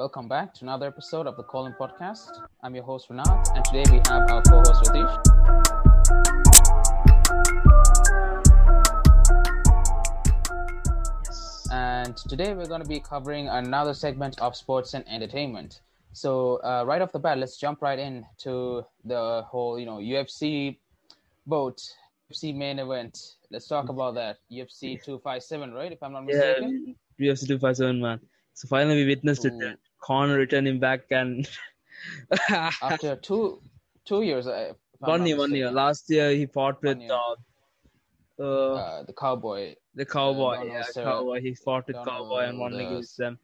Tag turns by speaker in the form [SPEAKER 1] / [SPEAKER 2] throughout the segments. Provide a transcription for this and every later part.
[SPEAKER 1] Welcome back to another episode of the Calling Podcast. I'm your host Renat, and today we have our co-host Ratish. And today we're going to be covering another segment of sports and entertainment. So uh, right off the bat, let's jump right into the whole, you know, UFC boat, UFC main event. Let's talk about that. UFC 257, right? If I'm not mistaken. Yeah.
[SPEAKER 2] UFC 257, man. So finally, we witnessed it. That Conor returning back and
[SPEAKER 1] After two two years, uh,
[SPEAKER 2] one year, one year. Last year, he fought with uh, uh,
[SPEAKER 1] uh, the cowboy.
[SPEAKER 2] the cowboy.
[SPEAKER 1] Donald
[SPEAKER 2] yeah,
[SPEAKER 1] Cerrone.
[SPEAKER 2] cowboy. He fought with cowboy and won
[SPEAKER 1] uh,
[SPEAKER 2] against them.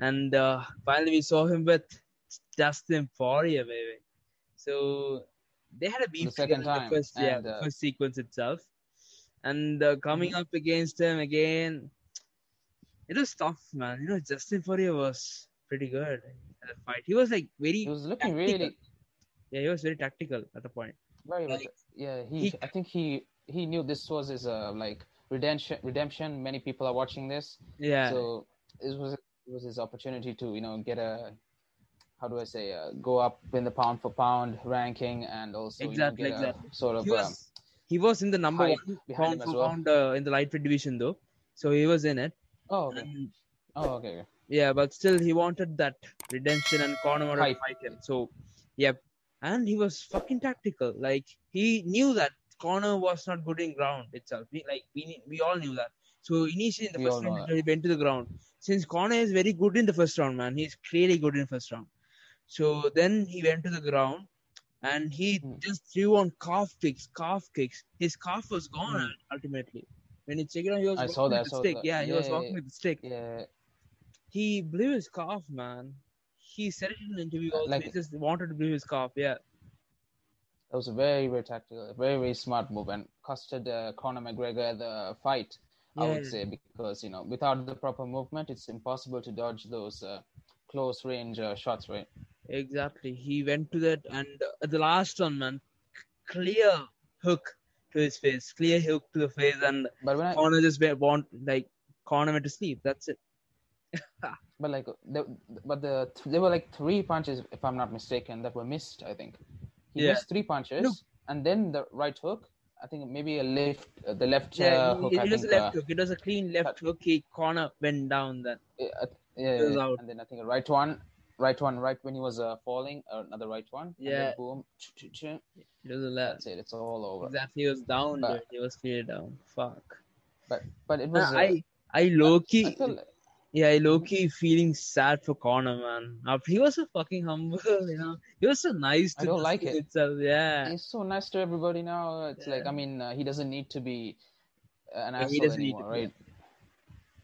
[SPEAKER 2] And uh, finally, we saw him with Dustin Poirier, baby. So they had a beef
[SPEAKER 1] second time,
[SPEAKER 2] the first, yeah,
[SPEAKER 1] and,
[SPEAKER 2] the
[SPEAKER 1] uh,
[SPEAKER 2] first sequence itself. And uh, coming
[SPEAKER 1] Mm-hmm.
[SPEAKER 2] up against him again, it was tough, man. You know, Dustin Poirier was pretty good at the fight. He was like very
[SPEAKER 1] He was looking
[SPEAKER 2] tactical.
[SPEAKER 1] really
[SPEAKER 2] Yeah, he was very tactical at the point.
[SPEAKER 1] very much.
[SPEAKER 2] Like,
[SPEAKER 1] Yeah, he,
[SPEAKER 2] he-
[SPEAKER 1] I think he he knew this was his uh, like redemption. Redemption. Many people are watching this,
[SPEAKER 2] Yeah,
[SPEAKER 1] so it was it was his opportunity to you know get a how do I say uh, go up in the pound for pound ranking and also
[SPEAKER 2] Exactly,
[SPEAKER 1] you know, get
[SPEAKER 2] exactly.
[SPEAKER 1] a sort of
[SPEAKER 2] he
[SPEAKER 1] um,
[SPEAKER 2] was he was in the number one
[SPEAKER 1] behind
[SPEAKER 2] pound
[SPEAKER 1] as
[SPEAKER 2] for
[SPEAKER 1] well.
[SPEAKER 2] pound uh, in the lightweight division though, so he was in it.
[SPEAKER 1] oh okay
[SPEAKER 2] And,
[SPEAKER 1] oh okay, okay.
[SPEAKER 2] Yeah, but still he wanted that redemption and Conor wanted to fight him. So, yep, and he was fucking tactical. Like he knew that Conor was not good in ground itself. We, like we we all knew that. So initially in the
[SPEAKER 1] We
[SPEAKER 2] first round he went to the ground. Since Conor is very good in the first round, man, he's clearly good in first round. So then he went to the ground and he
[SPEAKER 1] Hmm.
[SPEAKER 2] just threw on calf kicks, calf kicks. His calf was gone
[SPEAKER 1] Hmm.
[SPEAKER 2] ultimately. When he check it out, he was
[SPEAKER 1] I
[SPEAKER 2] walking
[SPEAKER 1] saw that,
[SPEAKER 2] with the stick.
[SPEAKER 1] that.
[SPEAKER 2] Yeah, he
[SPEAKER 1] Yeah,
[SPEAKER 2] was walking
[SPEAKER 1] yeah.
[SPEAKER 2] with the stick.
[SPEAKER 1] Yeah,
[SPEAKER 2] He blew his calf, man. He said it in an interview also.
[SPEAKER 1] like-
[SPEAKER 2] he just wanted to blow his calf. Yeah,
[SPEAKER 1] that was a very very tactical, very very smart move and costed uh, Conor McGregor the fight. I would say because you know without the proper movement, it's impossible to dodge those uh, close range uh, shots, right?
[SPEAKER 2] exactly. He went to that, and uh, the last one, man, clear hook to his face, clear hook to the face, and
[SPEAKER 1] But when I
[SPEAKER 2] Conor just went, want like Conor went to sleep. That's it.
[SPEAKER 1] but like the, but the there were like three punches if I'm not mistaken that were missed. I think he
[SPEAKER 2] Yeah.
[SPEAKER 1] missed three punches
[SPEAKER 2] No.
[SPEAKER 1] and then the right hook. I think maybe a left, uh, the left
[SPEAKER 2] Yeah,
[SPEAKER 1] uh, hook.
[SPEAKER 2] it,
[SPEAKER 1] I
[SPEAKER 2] was
[SPEAKER 1] think
[SPEAKER 2] a left
[SPEAKER 1] uh,
[SPEAKER 2] hook. It was a clean left hook. He Conor went down. Then
[SPEAKER 1] yeah, uh, yeah, yeah, and then I think a right one, right one, right when he was uh, falling, uh, another right one. and then
[SPEAKER 2] Yeah.
[SPEAKER 1] boom.
[SPEAKER 2] it was a left.
[SPEAKER 1] That's it. It's all over.
[SPEAKER 2] Exactly, he was down.
[SPEAKER 1] But-
[SPEAKER 2] dude. He was clear down. Fuck.
[SPEAKER 1] But but it was.
[SPEAKER 2] Nah, I I low key
[SPEAKER 1] I feel like-
[SPEAKER 2] Yeah, I low key feeling sad for Conor, man. He was so fucking humble, you know. He was so nice to
[SPEAKER 1] I don't like it.
[SPEAKER 2] itself. Yeah.
[SPEAKER 1] he's so nice to everybody now. It's like I mean, uh, he doesn't need to be an
[SPEAKER 2] Yeah, he
[SPEAKER 1] asshole anymore,
[SPEAKER 2] to
[SPEAKER 1] right?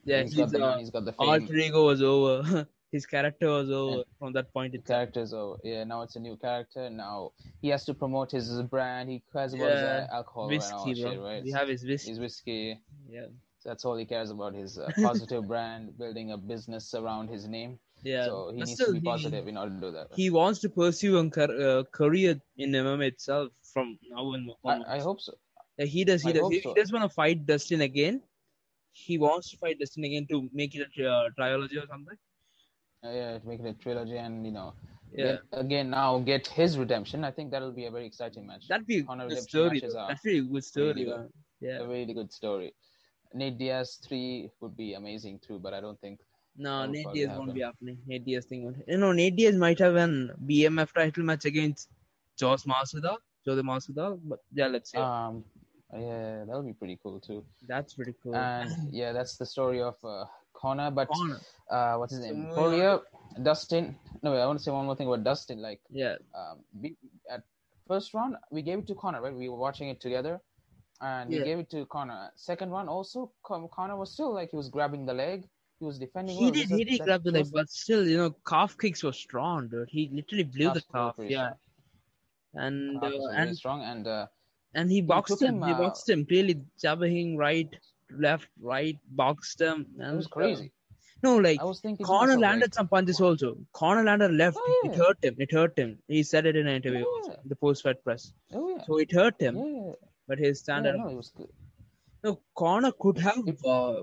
[SPEAKER 2] Yeah,
[SPEAKER 1] he's
[SPEAKER 2] his
[SPEAKER 1] got the
[SPEAKER 2] uh,
[SPEAKER 1] he's got the fame.
[SPEAKER 2] alter ego was over. his character was over from that point itself.
[SPEAKER 1] characters oh yeah now it's a new character now he has to promote his brand he cares about his uh,
[SPEAKER 2] Yeah.
[SPEAKER 1] alcohol and all
[SPEAKER 2] Whiskey,
[SPEAKER 1] that
[SPEAKER 2] bro.
[SPEAKER 1] shit right
[SPEAKER 2] We have his whiskey.
[SPEAKER 1] his whiskey
[SPEAKER 2] Yeah.
[SPEAKER 1] That's all he cares about his uh, positive brand building a business around his name
[SPEAKER 2] Yeah.
[SPEAKER 1] so he needs
[SPEAKER 2] still,
[SPEAKER 1] to be
[SPEAKER 2] he-
[SPEAKER 1] positive in order to do that
[SPEAKER 2] He wants to pursue a uh, career in MMA itself from now on.
[SPEAKER 1] I, I hope so
[SPEAKER 2] Yeah, he does. He
[SPEAKER 1] I
[SPEAKER 2] does. He,
[SPEAKER 1] so.
[SPEAKER 2] he does want to fight Dustin again. He wants to fight Dustin again to make it a uh, trilogy or something.
[SPEAKER 1] uh, yeah to make it a trilogy and you know
[SPEAKER 2] Yeah.
[SPEAKER 1] get, again now get his redemption i think that'll be a very exciting match
[SPEAKER 2] That'd be a good story.
[SPEAKER 1] matches
[SPEAKER 2] though.
[SPEAKER 1] are
[SPEAKER 2] That'd be a good story,
[SPEAKER 1] really good.
[SPEAKER 2] Yeah.
[SPEAKER 1] a really good story Nate Diaz three would be amazing too, but I don't think
[SPEAKER 2] No,
[SPEAKER 1] That
[SPEAKER 2] Nate Diaz won't be happening. Nate Diaz thing won't. You know, Nate Diaz might have an BMF title match against Josh Masvidal, Joe the Masvidal. But yeah, let's see.
[SPEAKER 1] Um, yeah, that'll be pretty cool too.
[SPEAKER 2] That's pretty cool.
[SPEAKER 1] And yeah, that's the story of uh, Connor. But
[SPEAKER 2] Conor.
[SPEAKER 1] uh, what's his name? Poirier, Dustin. No, I want to say one more thing about Dustin. Like,
[SPEAKER 2] Yeah,
[SPEAKER 1] um, we, at first round, we gave it to Connor, right? We were watching it together, and
[SPEAKER 2] Yeah.
[SPEAKER 1] we gave it to Connor. Second one, also, Con- Connor was still like he was grabbing the leg. He was defending.
[SPEAKER 2] he
[SPEAKER 1] well.
[SPEAKER 2] did. He did
[SPEAKER 1] that-
[SPEAKER 2] grab the leg,
[SPEAKER 1] was-
[SPEAKER 2] but still, you know, calf kicks were strong, dude. He literally blew the calf. Yeah,
[SPEAKER 1] strong.
[SPEAKER 2] and
[SPEAKER 1] Calf
[SPEAKER 2] uh, and
[SPEAKER 1] strong, and uh,
[SPEAKER 2] and he boxed
[SPEAKER 1] took
[SPEAKER 2] him.
[SPEAKER 1] him,
[SPEAKER 2] He
[SPEAKER 1] uh,
[SPEAKER 2] boxed him clearly, jabbing right, left, right, boxed him. And
[SPEAKER 1] it was
[SPEAKER 2] uh,
[SPEAKER 1] crazy.
[SPEAKER 2] no, like
[SPEAKER 1] I was thinking.
[SPEAKER 2] Connor landed some punches also. Connor landed left.
[SPEAKER 1] Oh,
[SPEAKER 2] It hurt him. It hurt him. He said it in an interview,
[SPEAKER 1] Oh, yeah.
[SPEAKER 2] the post-fight press.
[SPEAKER 1] oh yeah,
[SPEAKER 2] So it hurt him,
[SPEAKER 1] yeah, yeah.
[SPEAKER 2] But his standard.
[SPEAKER 1] no, it was good.
[SPEAKER 2] No, Connor could have uh,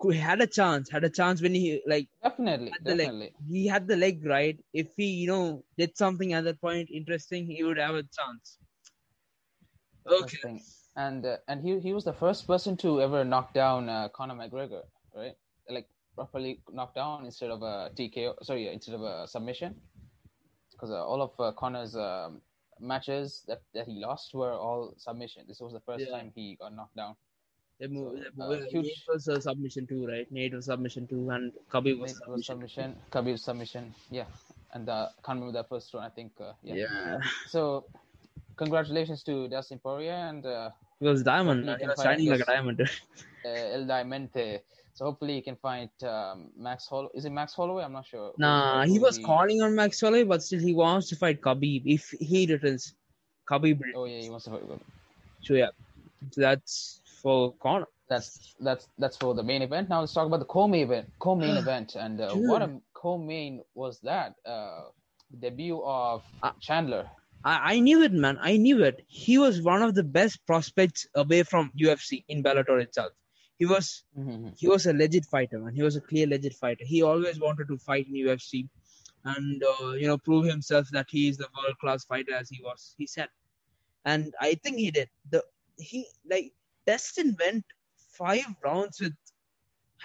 [SPEAKER 2] Could- had a chance, had a chance when he like
[SPEAKER 1] Definitely, definitely.
[SPEAKER 2] he had the leg right. If he you know did something at that point interesting, he would have a chance. Okay.
[SPEAKER 1] And uh, and he he was the first person to ever knock down uh, Conor McGregor, right? Like properly knock down instead of a TKO. Sorry, instead of a submission. Because uh, all of uh, Conor's um, matches that, that he lost were all submission. This was the first
[SPEAKER 2] Yeah.
[SPEAKER 1] time he got knocked down.
[SPEAKER 2] They move,
[SPEAKER 1] So, uh, huge-
[SPEAKER 2] Nate was a submission too, right? Nate was submission too, and Khabib was
[SPEAKER 1] was
[SPEAKER 2] submission.
[SPEAKER 1] submission, Khabib submission, yeah. And uh, can't remember that first one. I think, uh, yeah.
[SPEAKER 2] Yeah.
[SPEAKER 1] So, congratulations to Dustin Poirier and uh,
[SPEAKER 2] He was diamond. He
[SPEAKER 1] he
[SPEAKER 2] was shining like a diamond.
[SPEAKER 1] uh, El Diamante. So hopefully you can fight um, Max Holloway. Is it Max Holloway? I'm not sure.
[SPEAKER 2] nah, he was calling on Max Holloway, but still he wants to fight Khabib if he returns. Khabib.
[SPEAKER 1] Oh yeah, he wants to fight.
[SPEAKER 2] So yeah, so that's for Conor.
[SPEAKER 1] That's that's that's for the main event. Now let's talk about the co-main event. Co-main event, and uh, what a co-main was that? Uh, debut of
[SPEAKER 2] Uh,
[SPEAKER 1] Chandler.
[SPEAKER 2] I, I knew it, man. I knew it. He was one of the best prospects away from UFC in Bellator itself. He was
[SPEAKER 1] Mhm.
[SPEAKER 2] he was a legit fighter, and He was a clear legit fighter. He always wanted to fight in UFC, and uh, you know prove himself that he is the world class fighter as he was. He said, and I think he did. The he like Dustin went five rounds with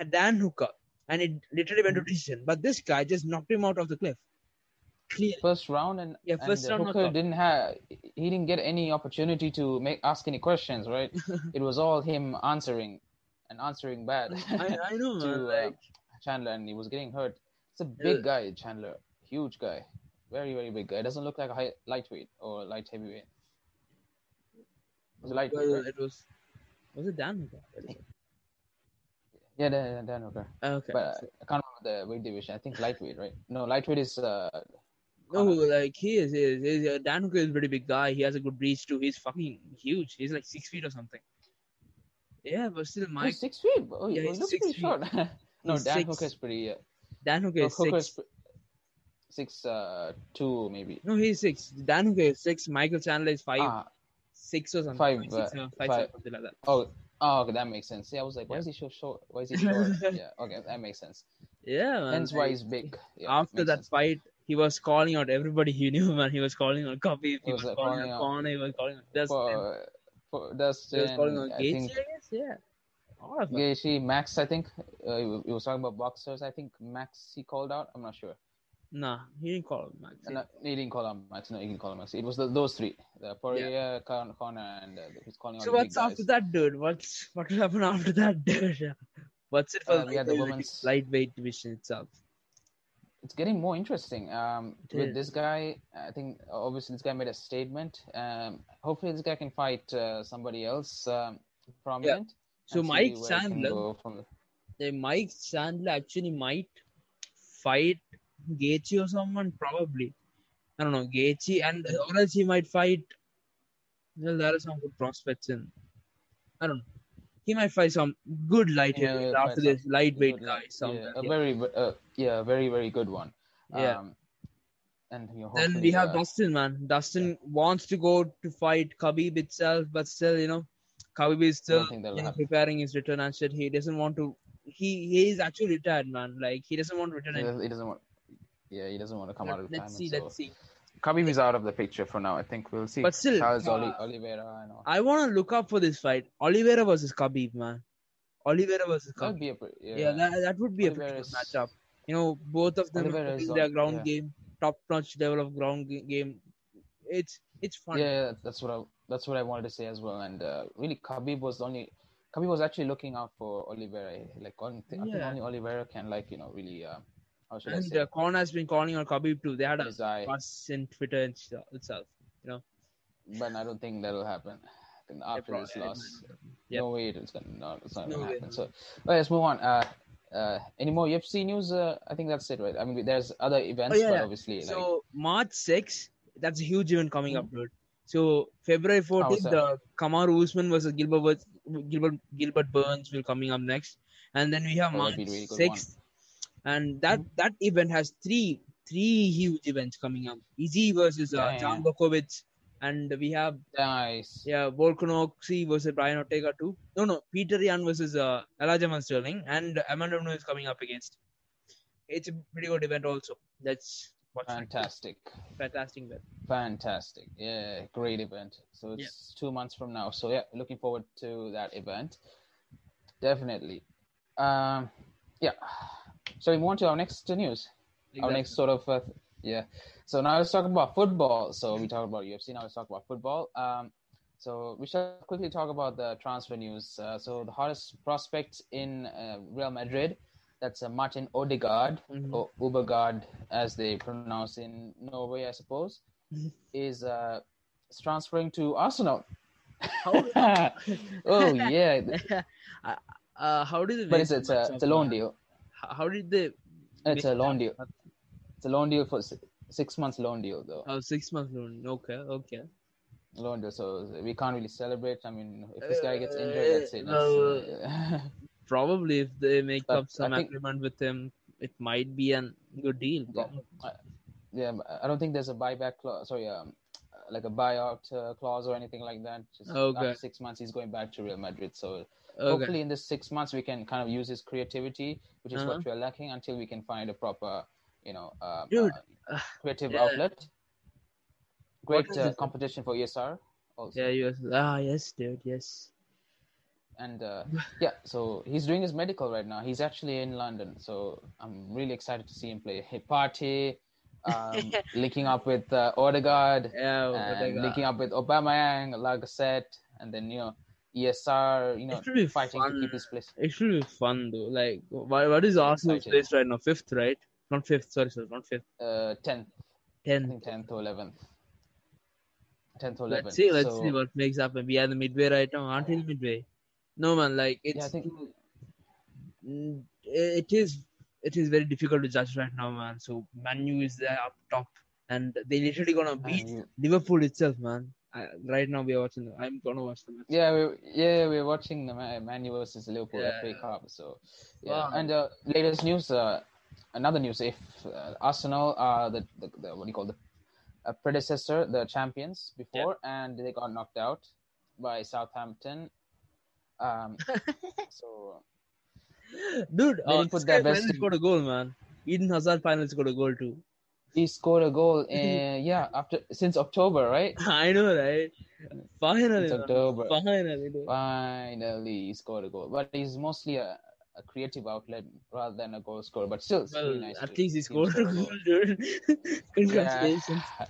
[SPEAKER 2] Dan Hooker, and it literally went to decision. But this guy just knocked him out of the cliff. Clear.
[SPEAKER 1] First round, and
[SPEAKER 2] Yeah, first
[SPEAKER 1] uh,
[SPEAKER 2] round
[SPEAKER 1] Hooker didn't have he didn't get any opportunity to make ask any questions. Right? it was all him answering and answering bad.
[SPEAKER 2] I, I know,
[SPEAKER 1] to
[SPEAKER 2] man.
[SPEAKER 1] uh, Chandler, and he was getting hurt. It's a
[SPEAKER 2] Yeah.
[SPEAKER 1] big guy, Chandler. Huge guy. Very, very big guy. It Doesn't look like a high, lightweight or light heavyweight. It was a lightweight,
[SPEAKER 2] well,
[SPEAKER 1] right?
[SPEAKER 2] it was was it Dan Hooker?
[SPEAKER 1] Yeah, Dan, Dan Hooker.
[SPEAKER 2] Okay.
[SPEAKER 1] But uh, I can't remember the weight division. I think lightweight, right? No, lightweight is uh,
[SPEAKER 2] No, like he is, he is, he is Dan Hooker is a pretty big guy. He has a good reach too. He's fucking huge. He's like six feet or something. Yeah, but still, Mike
[SPEAKER 1] six feet. Oh,
[SPEAKER 2] Yeah,
[SPEAKER 1] he
[SPEAKER 2] he's
[SPEAKER 1] looks pretty
[SPEAKER 2] feet.
[SPEAKER 1] short. no,
[SPEAKER 2] He's
[SPEAKER 1] Dan
[SPEAKER 2] six.
[SPEAKER 1] Hooker is pretty. Uh,
[SPEAKER 2] Dan Hooker
[SPEAKER 1] no,
[SPEAKER 2] is
[SPEAKER 1] Hooker
[SPEAKER 2] six.
[SPEAKER 1] is six uh, two maybe.
[SPEAKER 2] No, he's six. Dan Hooker is six. Michael Chandler is five,
[SPEAKER 1] Ah,
[SPEAKER 2] six or something.
[SPEAKER 1] five,
[SPEAKER 2] Like six,
[SPEAKER 1] uh,
[SPEAKER 2] five,
[SPEAKER 1] five.
[SPEAKER 2] seven, something like that.
[SPEAKER 1] oh, oh, okay, that makes sense. Yeah, I was like, why
[SPEAKER 2] Yeah.
[SPEAKER 1] is he so short? Why is he short? yeah, okay, that makes sense.
[SPEAKER 2] Yeah, man.
[SPEAKER 1] Hence why he's big. Yeah,
[SPEAKER 2] after that
[SPEAKER 1] sense.
[SPEAKER 2] fight, he was calling out everybody he knew, man. He was calling on Khabib. He
[SPEAKER 1] He
[SPEAKER 2] was,
[SPEAKER 1] was, uh,
[SPEAKER 2] calling on
[SPEAKER 1] out
[SPEAKER 2] Conor. He was calling on Dustin.
[SPEAKER 1] for, for
[SPEAKER 2] he
[SPEAKER 1] Dustin,
[SPEAKER 2] was calling on
[SPEAKER 1] I
[SPEAKER 2] Gaethje,
[SPEAKER 1] think
[SPEAKER 2] Yeah. All of them.
[SPEAKER 1] Max, I think uh, he, was- he was talking about boxers. I think Max he called out. I'm not sure.
[SPEAKER 2] Nah, he didn't call him Max.
[SPEAKER 1] No, he didn't call out Max. No, he didn't call him Max. It was the, those three: the Poirier, Con- Conor, and uh, he's calling out
[SPEAKER 2] So what's after
[SPEAKER 1] guys.
[SPEAKER 2] that, dude? What's what will happen after that, dude? What's it for
[SPEAKER 1] Uh, had the
[SPEAKER 2] lightweight-
[SPEAKER 1] women's-
[SPEAKER 2] lightweight division itself?
[SPEAKER 1] It's getting more interesting. Um,
[SPEAKER 2] It
[SPEAKER 1] with
[SPEAKER 2] is.
[SPEAKER 1] this guy, I think obviously this guy made a statement. Um, hopefully this guy can fight uh, somebody else um, prominent.
[SPEAKER 2] So Mike
[SPEAKER 1] where it can
[SPEAKER 2] Chandler,
[SPEAKER 1] from
[SPEAKER 2] uh, Mike Chandler actually might fight Gaethje or someone probably. I don't know Gaethje, and or else he might fight. Well, there are some good prospects in. I don't know. He might fight some good light
[SPEAKER 1] Yeah,
[SPEAKER 2] heavyweight after
[SPEAKER 1] some
[SPEAKER 2] this lightweight
[SPEAKER 1] good,
[SPEAKER 2] guy somewhere.
[SPEAKER 1] Yeah, a
[SPEAKER 2] Yeah.
[SPEAKER 1] very, uh, yeah, very, very good one.
[SPEAKER 2] Yeah.
[SPEAKER 1] Um, and you know,
[SPEAKER 2] Then we have
[SPEAKER 1] uh,
[SPEAKER 2] Dustin, man. Dustin wants to go to fight Khabib itself, but still, you know, Khabib is still
[SPEAKER 1] don't think that'll
[SPEAKER 2] you know,
[SPEAKER 1] happen.
[SPEAKER 2] preparing his return and shit. He doesn't want to. He he is actually retired, man. Like he doesn't want to return.
[SPEAKER 1] He doesn't, he doesn't want. Yeah, he doesn't want to come out of
[SPEAKER 2] let's
[SPEAKER 1] retirement.
[SPEAKER 2] see,
[SPEAKER 1] so
[SPEAKER 2] let's see.
[SPEAKER 1] Khabib is out of the picture for now. I think we'll see.
[SPEAKER 2] But still,
[SPEAKER 1] Charles
[SPEAKER 2] uh,
[SPEAKER 1] Oli- Oliveira, I know.
[SPEAKER 2] I want to look up for this fight. Oliveira versus Khabib, man. Oliveira versus Khabib.
[SPEAKER 1] be a yeah.
[SPEAKER 2] Yeah, that, that would be a pretty good matchup. You know, both of them
[SPEAKER 1] is
[SPEAKER 2] their ground
[SPEAKER 1] yeah.
[SPEAKER 2] game, top notch level of ground ga- game. It's it's fun.
[SPEAKER 1] yeah, yeah, that's what I that's what I wanted to say as well. And uh, really, Khabib was only. Khabib was actually looking out for Oliveira. Like, only, I think only Oliveira can, like, you know, really. Uh, how should I say?
[SPEAKER 2] Conor has been calling on Khabib too. They had a fuss in Twitter and itself. You know.
[SPEAKER 1] But I don't think that'll happen. After
[SPEAKER 2] prob-
[SPEAKER 1] this loss,
[SPEAKER 2] Yep.
[SPEAKER 1] no way it's gonna no, it's not
[SPEAKER 2] No
[SPEAKER 1] gonna
[SPEAKER 2] way,
[SPEAKER 1] happen. So, well, let's move on. Uh, uh, any more UFC news? Uh, I think that's it, right? I mean, there's other events,
[SPEAKER 2] Oh, yeah,
[SPEAKER 1] but
[SPEAKER 2] yeah.
[SPEAKER 1] obviously, like,
[SPEAKER 2] So March 6th, that's a huge event coming up, dude. So February 14th,
[SPEAKER 1] that?
[SPEAKER 2] the Kamaru Usman versus Gilbert Gilbert Gilbert Burns will coming up next, and then we have
[SPEAKER 1] Oh,
[SPEAKER 2] March
[SPEAKER 1] that'd be a really good
[SPEAKER 2] 6th, and that that event has three three huge events coming up. Izzy versus uh. Jan Blachowicz, and we have
[SPEAKER 1] Nice.
[SPEAKER 2] yeah Volkanovski versus Brian Ortega too. No, no, Petr Yan versus uh, Aljamain Sterling, and Amanda Nunes is coming up against. It's a pretty good event also. That's
[SPEAKER 1] Fantastic.
[SPEAKER 2] fantastic event.
[SPEAKER 1] Fantastic. Yeah, great event. So it's two months from now. So yeah, looking forward to that event. Definitely. Um, yeah. So we move on to our next news. Our next sort of uh, yeah. So now let's talk about football. So we talked about UFC. Now let's talk about football. Um, so we shall quickly talk about the transfer news. Uh, so the hottest prospect in uh, Real Madrid, that's uh, Martin Odegaard
[SPEAKER 2] Mhm.
[SPEAKER 1] or Ubergaard, as they pronounce in Norway, I suppose,
[SPEAKER 2] Mhm.
[SPEAKER 1] is uh, transferring to Arsenal. Oh yeah,
[SPEAKER 2] uh, uh, how did they
[SPEAKER 1] but it's it's a it's a loan
[SPEAKER 2] uh,
[SPEAKER 1] deal.
[SPEAKER 2] How did they?
[SPEAKER 1] It's a loan deal. It's a loan deal for si- six months loan deal though.
[SPEAKER 2] Oh, six months loan. Okay, okay.
[SPEAKER 1] Loan deal, so we can't really celebrate. I mean, if this guy gets
[SPEAKER 2] Uh,
[SPEAKER 1] injured, that's it. That's, uh,
[SPEAKER 2] Probably if they make
[SPEAKER 1] But
[SPEAKER 2] up some
[SPEAKER 1] think-
[SPEAKER 2] agreement with him, it might be a good deal.
[SPEAKER 1] Yeah. yeah, I don't think there's a buyback clause. Sorry, um, like a buyout uh, clause or anything like that. Just
[SPEAKER 2] Okay.
[SPEAKER 1] after six months, he's going back to Real Madrid. So
[SPEAKER 2] Okay.
[SPEAKER 1] hopefully, in this six months, we can kind of use his creativity, which is
[SPEAKER 2] Uh-huh.
[SPEAKER 1] what we're lacking, until we can find a proper, you know, uh,
[SPEAKER 2] Dude,
[SPEAKER 1] uh, creative
[SPEAKER 2] yeah.
[SPEAKER 1] outlet. Great uh, competition for ESR also.
[SPEAKER 2] Yeah, yes. Ah, yes, dude. Yes.
[SPEAKER 1] And uh, yeah so he's doing his medical right now he's actually in london so i'm really excited to see him play hey, party um, linking up with uh, Odegaard
[SPEAKER 2] Yeah. Odegaard.
[SPEAKER 1] linking up with Aubameyang, Lacazette, and then you know ESR, you know,
[SPEAKER 2] It
[SPEAKER 1] fighting
[SPEAKER 2] fun.
[SPEAKER 1] to keep his place.
[SPEAKER 2] It should be fun though. Like, what, what is Arsenal's place right now? Fifth, right? Not fifth. Sorry, sorry, not fifth.
[SPEAKER 1] Uh, tenth,
[SPEAKER 2] Tenth.
[SPEAKER 1] tenth or eleventh, tenth or eleventh.
[SPEAKER 2] Let's see. Let's
[SPEAKER 1] so,
[SPEAKER 2] see what makes happen. We are in the midway right now. Aren't we midway? No, man. Like it's.
[SPEAKER 1] Yeah, I think
[SPEAKER 2] Mm, it is it is very difficult to judge right now, man. So Man U is there up top, and they literally gonna beat Liverpool itself, man. I, right now we are watching. The, I'm gonna watch the match.
[SPEAKER 1] Yeah, we yeah we're watching the Man Man U versus Liverpool
[SPEAKER 2] Yeah.
[SPEAKER 1] FA Cup. So yeah,
[SPEAKER 2] Wow.
[SPEAKER 1] and uh, latest news, uh, another news. If uh, Arsenal are the, the, the what do you call the uh, predecessor, the champions before, and they got knocked out by Southampton. Um, so
[SPEAKER 2] Dude,
[SPEAKER 1] They
[SPEAKER 2] uh,
[SPEAKER 1] didn't put
[SPEAKER 2] this
[SPEAKER 1] their best
[SPEAKER 2] finally
[SPEAKER 1] in-
[SPEAKER 2] scored a goal, man. Eden Hazard finally scored a goal too.
[SPEAKER 1] he scored a goal in yeah after since October, right?
[SPEAKER 2] I know, right? Finally,
[SPEAKER 1] Since. October.
[SPEAKER 2] finally, dude.
[SPEAKER 1] Finally, he scored a goal, but he's mostly a, a creative outlet rather than a goal scorer. But still,
[SPEAKER 2] Well,
[SPEAKER 1] really nice.
[SPEAKER 2] at
[SPEAKER 1] to
[SPEAKER 2] least he
[SPEAKER 1] see him
[SPEAKER 2] scored a
[SPEAKER 1] score
[SPEAKER 2] goal, dude. Congratulations.
[SPEAKER 1] Yeah.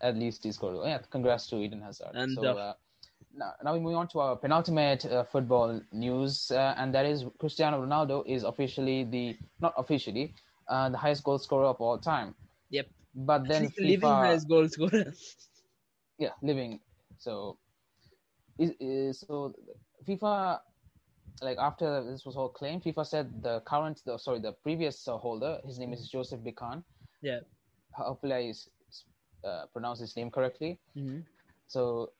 [SPEAKER 1] At least he scored. a goal. Yeah, congrats to Eden Hazard.
[SPEAKER 2] And,
[SPEAKER 1] so
[SPEAKER 2] uh,
[SPEAKER 1] uh, now, now we move on to our penultimate uh, football news, uh, and that is Cristiano Ronaldo is officially the not officially uh, the highest goal scorer of all time.
[SPEAKER 2] Yep.
[SPEAKER 1] But then
[SPEAKER 2] the living
[SPEAKER 1] FIFA,
[SPEAKER 2] highest goal scorer.
[SPEAKER 1] yeah, living. So, is, is so FIFA like after this was all claimed, FIFA said the current, the sorry, the previous uh, holder, his name is Josef Bican.
[SPEAKER 2] Yeah.
[SPEAKER 1] Hopefully, I uh, pronounce his name correctly.
[SPEAKER 2] hmm
[SPEAKER 1] So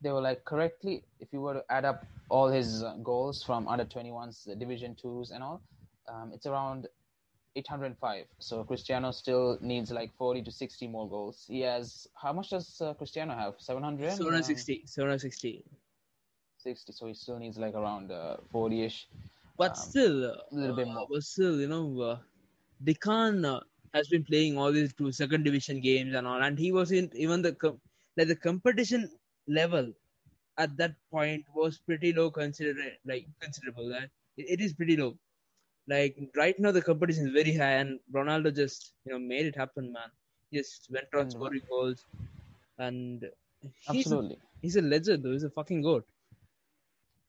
[SPEAKER 1] they were like correctly, if you were to add up all his uh, goals from under 21s, the Division twos, and all, um, it's around 805. So Cristiano still needs like 40 to 60 more goals. He has how much does uh, Cristiano have? 700.
[SPEAKER 2] 760. 760.
[SPEAKER 1] 60. So he still needs like around uh, 40ish.
[SPEAKER 2] But
[SPEAKER 1] Um,
[SPEAKER 2] still, uh,
[SPEAKER 1] a little bit more.
[SPEAKER 2] But still, you know, uh, Bican uh, has been playing all these two second division games and all, and he was in even the com- like the competition level at that point was pretty low, consider like considerable. Right? It, it is pretty low. Like right now, the competition is very high, and Ronaldo just you know made it happen, man. He just went on
[SPEAKER 1] And-
[SPEAKER 2] scoring goals, and he's a, he's a legend, though. He's a fucking goat.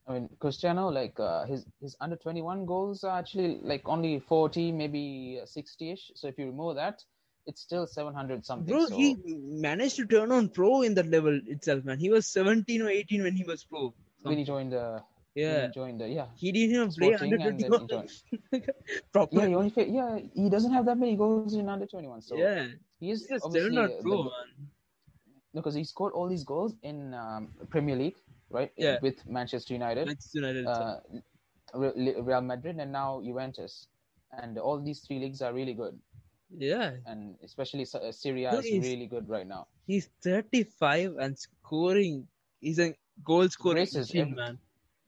[SPEAKER 1] I mean, Cristiano, like uh, his his under 21 goals are actually like only 40, maybe 60 ish. So if you remove that, it's still 700 something.
[SPEAKER 2] Bro,
[SPEAKER 1] so,
[SPEAKER 2] he managed to turn on pro in that level itself, man. He was 17 or 18 when he was pro.
[SPEAKER 1] when he joined the,
[SPEAKER 2] Yeah.
[SPEAKER 1] he joined the, yeah,
[SPEAKER 2] He didn't even play
[SPEAKER 1] Sporting
[SPEAKER 2] under 21. Proper.
[SPEAKER 1] yeah, he only played, yeah, he doesn't have that many goals in under 21. So
[SPEAKER 2] yeah.
[SPEAKER 1] he is
[SPEAKER 2] He's just
[SPEAKER 1] obviously
[SPEAKER 2] turned on
[SPEAKER 1] uh,
[SPEAKER 2] pro,
[SPEAKER 1] the-
[SPEAKER 2] man.
[SPEAKER 1] because he scored all these goals in um, Premier League, right?
[SPEAKER 2] Yeah.
[SPEAKER 1] With Manchester United.
[SPEAKER 2] Manchester United.
[SPEAKER 1] uh, Real Madrid and now Juventus, and all these three leagues are really good.
[SPEAKER 2] Yeah,
[SPEAKER 1] and especially uh, Serie A
[SPEAKER 2] No,
[SPEAKER 1] is really good right now.
[SPEAKER 2] he's 35 and scoring. He's a goal scoring
[SPEAKER 1] Braces
[SPEAKER 2] machine,
[SPEAKER 1] every-
[SPEAKER 2] man.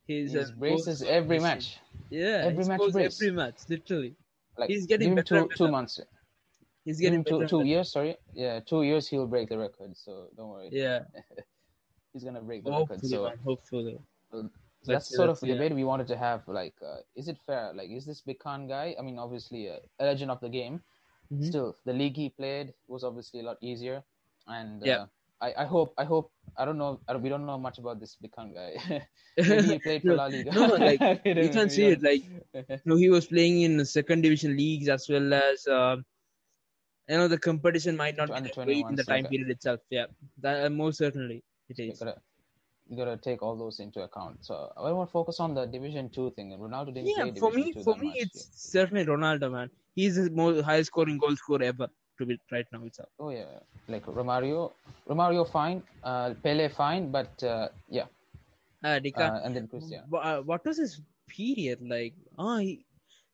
[SPEAKER 2] He's
[SPEAKER 1] He
[SPEAKER 2] a goal
[SPEAKER 1] braces every
[SPEAKER 2] machine.
[SPEAKER 1] match.
[SPEAKER 2] Yeah,
[SPEAKER 1] Every match brace.
[SPEAKER 2] every match, literally.
[SPEAKER 1] Like
[SPEAKER 2] He's getting
[SPEAKER 1] give him
[SPEAKER 2] better
[SPEAKER 1] two two months.
[SPEAKER 2] He's getting
[SPEAKER 1] two
[SPEAKER 2] better
[SPEAKER 1] two years. Sorry, yeah, two years he'll break the record. So don't worry,
[SPEAKER 2] better.
[SPEAKER 1] he's gonna break the
[SPEAKER 2] Yeah,
[SPEAKER 1] record.
[SPEAKER 2] hopefully,
[SPEAKER 1] So
[SPEAKER 2] man, hopefully.
[SPEAKER 1] So that's sort of
[SPEAKER 2] see,
[SPEAKER 1] debate we wanted to have. Like, uh, is it fair? Like, is this Bican guy? I mean, obviously uh, a legend of the game.
[SPEAKER 2] Mhm.
[SPEAKER 1] Still, the league he played was obviously a lot easier. And
[SPEAKER 2] Yeah.
[SPEAKER 1] uh, I, I hope, I hope, I don't know, we don't know much about this Big guy. He played for La Liga.
[SPEAKER 2] No, like, you can see it. Like, no, he was playing in the second division leagues as well as, um, you know, the competition might not be great in the time period itself. Yeah, that uh, most certainly it
[SPEAKER 1] you gotta, you gotta take all those into account. So I want to focus on the Division Two thing. And Ronaldo didn't
[SPEAKER 2] Yeah,
[SPEAKER 1] play
[SPEAKER 2] for
[SPEAKER 1] Division
[SPEAKER 2] me,
[SPEAKER 1] Two
[SPEAKER 2] for me,
[SPEAKER 1] much.
[SPEAKER 2] it's certainly Ronaldo, man. He's the most highest scoring goal scorer ever to be right now itself.
[SPEAKER 1] Oh yeah, like Romario, Romario fine, uh, Pele fine, but uh, yeah,
[SPEAKER 2] Uh, they
[SPEAKER 1] uh, and then.
[SPEAKER 2] Wha- uh, what was his period like? Oh, he,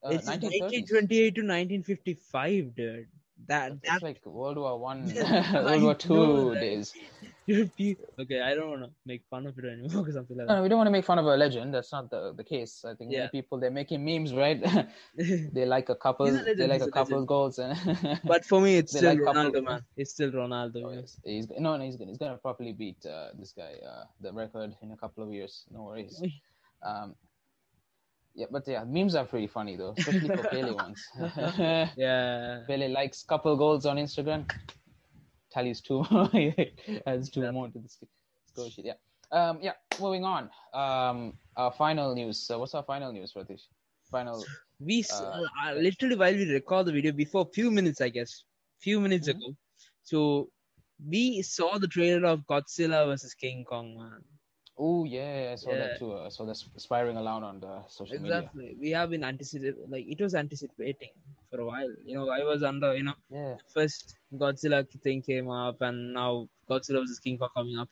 [SPEAKER 1] Uh,
[SPEAKER 2] it's
[SPEAKER 1] 1930s.
[SPEAKER 2] 1928 to 1955, dude. That
[SPEAKER 1] It's
[SPEAKER 2] that
[SPEAKER 1] like World War One, World War Two days.
[SPEAKER 2] okay. I don't want to make fun of it anymore or something like
[SPEAKER 1] No,
[SPEAKER 2] that.
[SPEAKER 1] no, we don't want to make fun of a legend. That's not the, the case. I think
[SPEAKER 2] Yeah.
[SPEAKER 1] many people they're making memes, right? they like a couple,
[SPEAKER 2] He's a legend,
[SPEAKER 1] they like a
[SPEAKER 2] a
[SPEAKER 1] couple
[SPEAKER 2] legend.
[SPEAKER 1] goals, and
[SPEAKER 2] but for me, it's still
[SPEAKER 1] like couple-
[SPEAKER 2] Ronaldo, man. It's still Ronaldo.
[SPEAKER 1] Oh, yes. he's no, no, he's gonna, he's gonna probably beat uh, this guy, uh, the record in a couple of years. No worries. Um, yeah, but yeah, memes are pretty funny though, especially for Pele ones.
[SPEAKER 2] Yeah.
[SPEAKER 1] Pele likes couple goals on Instagram. Tallies two more. adds two
[SPEAKER 2] Yeah.
[SPEAKER 1] more to the sc- score sheet. Yeah. Um. Yeah. Moving on. Um. Our final news. So what's our final news, Ratish? Final.
[SPEAKER 2] We
[SPEAKER 1] Uh,
[SPEAKER 2] uh, literally while we record the video before few minutes, I guess, few minutes
[SPEAKER 1] Mhm.
[SPEAKER 2] ago. So we saw the trailer of Godzilla versus King Kong, man.
[SPEAKER 1] Oh yeah, I saw
[SPEAKER 2] Yeah.
[SPEAKER 1] that too. I saw that aspiring around on the social media.
[SPEAKER 2] Exactly. We have been anticipating, like it was anticipating for a while. You know, I was under, you know,
[SPEAKER 1] Yeah.
[SPEAKER 2] first Godzilla thing came up, and now Godzilla versus King Kong coming up.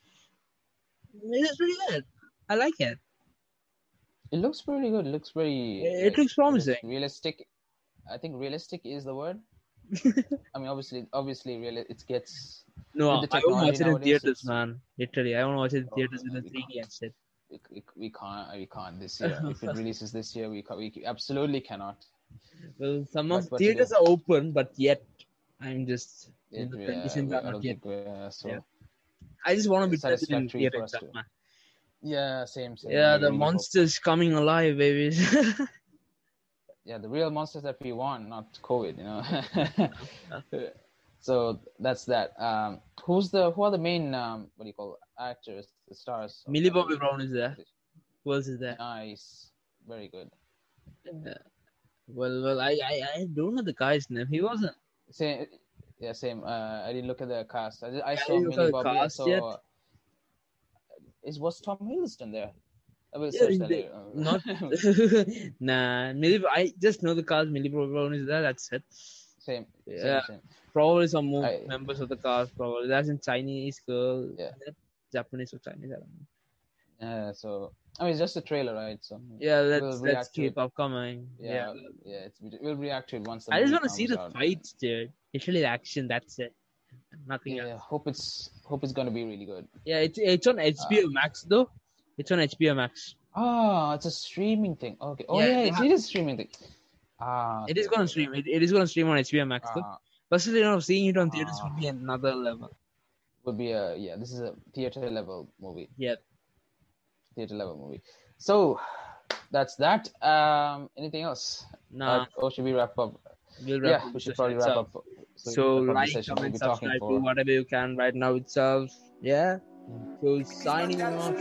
[SPEAKER 2] It's pretty good. I like it.
[SPEAKER 1] It looks pretty good. It looks very.
[SPEAKER 2] It looks promising.
[SPEAKER 1] Realistic. I think realistic is the word. I mean, obviously, obviously, real. It gets.
[SPEAKER 2] No,
[SPEAKER 1] the
[SPEAKER 2] I won't watch it in theaters, man. Literally, I want to watch it in
[SPEAKER 1] Oh,
[SPEAKER 2] theaters with
[SPEAKER 1] no,
[SPEAKER 2] the 3D and shit.
[SPEAKER 1] We, we, we can't. We can't this year. if it releases this year, we can't, we absolutely cannot.
[SPEAKER 2] Well, some
[SPEAKER 1] But
[SPEAKER 2] of theaters are open, but yet I'm just
[SPEAKER 1] It,
[SPEAKER 2] the
[SPEAKER 1] yeah,
[SPEAKER 2] conditions are not yet.
[SPEAKER 1] think so.
[SPEAKER 2] Yeah. I just want to be present in
[SPEAKER 1] satisfactory
[SPEAKER 2] theater
[SPEAKER 1] for us
[SPEAKER 2] itself,
[SPEAKER 1] to-
[SPEAKER 2] man.
[SPEAKER 1] Yeah, same. same.
[SPEAKER 2] Yeah,
[SPEAKER 1] I
[SPEAKER 2] the
[SPEAKER 1] really hope-
[SPEAKER 2] monsters coming alive, baby.
[SPEAKER 1] yeah, the real monsters that we want, not COVID. You know. so that's that. Um, who's the who are the main um, what do you call actors, the stars?
[SPEAKER 2] Millie Bobby? Brown is there. Who else is there?
[SPEAKER 1] Nice, very good.
[SPEAKER 2] Well, well, I, I, I don't know the guy's name. He wasn't.
[SPEAKER 1] Same, yeah, same. Uh, I didn't look at the cast. I, I
[SPEAKER 2] I
[SPEAKER 1] saw Millie Bobby. I saw.
[SPEAKER 2] yet.
[SPEAKER 1] Is was Tom Hiddleston there? I will
[SPEAKER 2] Yeah,
[SPEAKER 1] search
[SPEAKER 2] they- Not. nah, Millie. I just know the cast. Millie Bobby Brown is there. That's it.
[SPEAKER 1] Same.
[SPEAKER 2] Yeah.
[SPEAKER 1] Same, same.
[SPEAKER 2] Probably some more
[SPEAKER 1] I-
[SPEAKER 2] members of the cast. Probably that's in Chinese girl.
[SPEAKER 1] Yeah.
[SPEAKER 2] Japanese or Chinese. I don't know.
[SPEAKER 1] Yeah. So I mean, it's just a trailer, right? So
[SPEAKER 2] Yeah, let's
[SPEAKER 1] We'll
[SPEAKER 2] let's keep
[SPEAKER 1] it.
[SPEAKER 2] upcoming.
[SPEAKER 1] yeah,
[SPEAKER 2] Yeah.
[SPEAKER 1] yeah. it's, we'll react to it once.
[SPEAKER 2] I just want to see the
[SPEAKER 1] out.
[SPEAKER 2] fights, dude. Literally the action. That's it. Nothing else.
[SPEAKER 1] Yeah, hope it's hope it's gonna be really good.
[SPEAKER 2] Yeah, it's it's on uh, HBO Max though. It's on HBO Max.
[SPEAKER 1] Oh, it's a streaming thing. Okay. Oh
[SPEAKER 2] Yeah,
[SPEAKER 1] yeah, it's,
[SPEAKER 2] have-
[SPEAKER 1] a streaming thing. Ah,
[SPEAKER 2] It is gonna stream. It, it is gonna stream on HBO Max though.
[SPEAKER 1] Ah,
[SPEAKER 2] But still, you know, seeing it on theaters
[SPEAKER 1] Ah.
[SPEAKER 2] would be another level.
[SPEAKER 1] would be a yeah. This is a theater level movie.
[SPEAKER 2] Yeah.
[SPEAKER 1] Theater level movie. So that's that. Um, anything else?
[SPEAKER 2] Nah,
[SPEAKER 1] Uh, or should we wrap up?
[SPEAKER 2] we'll wrap
[SPEAKER 1] yeah,
[SPEAKER 2] up
[SPEAKER 1] we should probably wrap
[SPEAKER 2] itself.
[SPEAKER 1] up.
[SPEAKER 2] So
[SPEAKER 1] we wrap up the
[SPEAKER 2] like, comment,
[SPEAKER 1] We'll
[SPEAKER 2] subscribe, do whatever you can right now itself. Yeah. So signing off.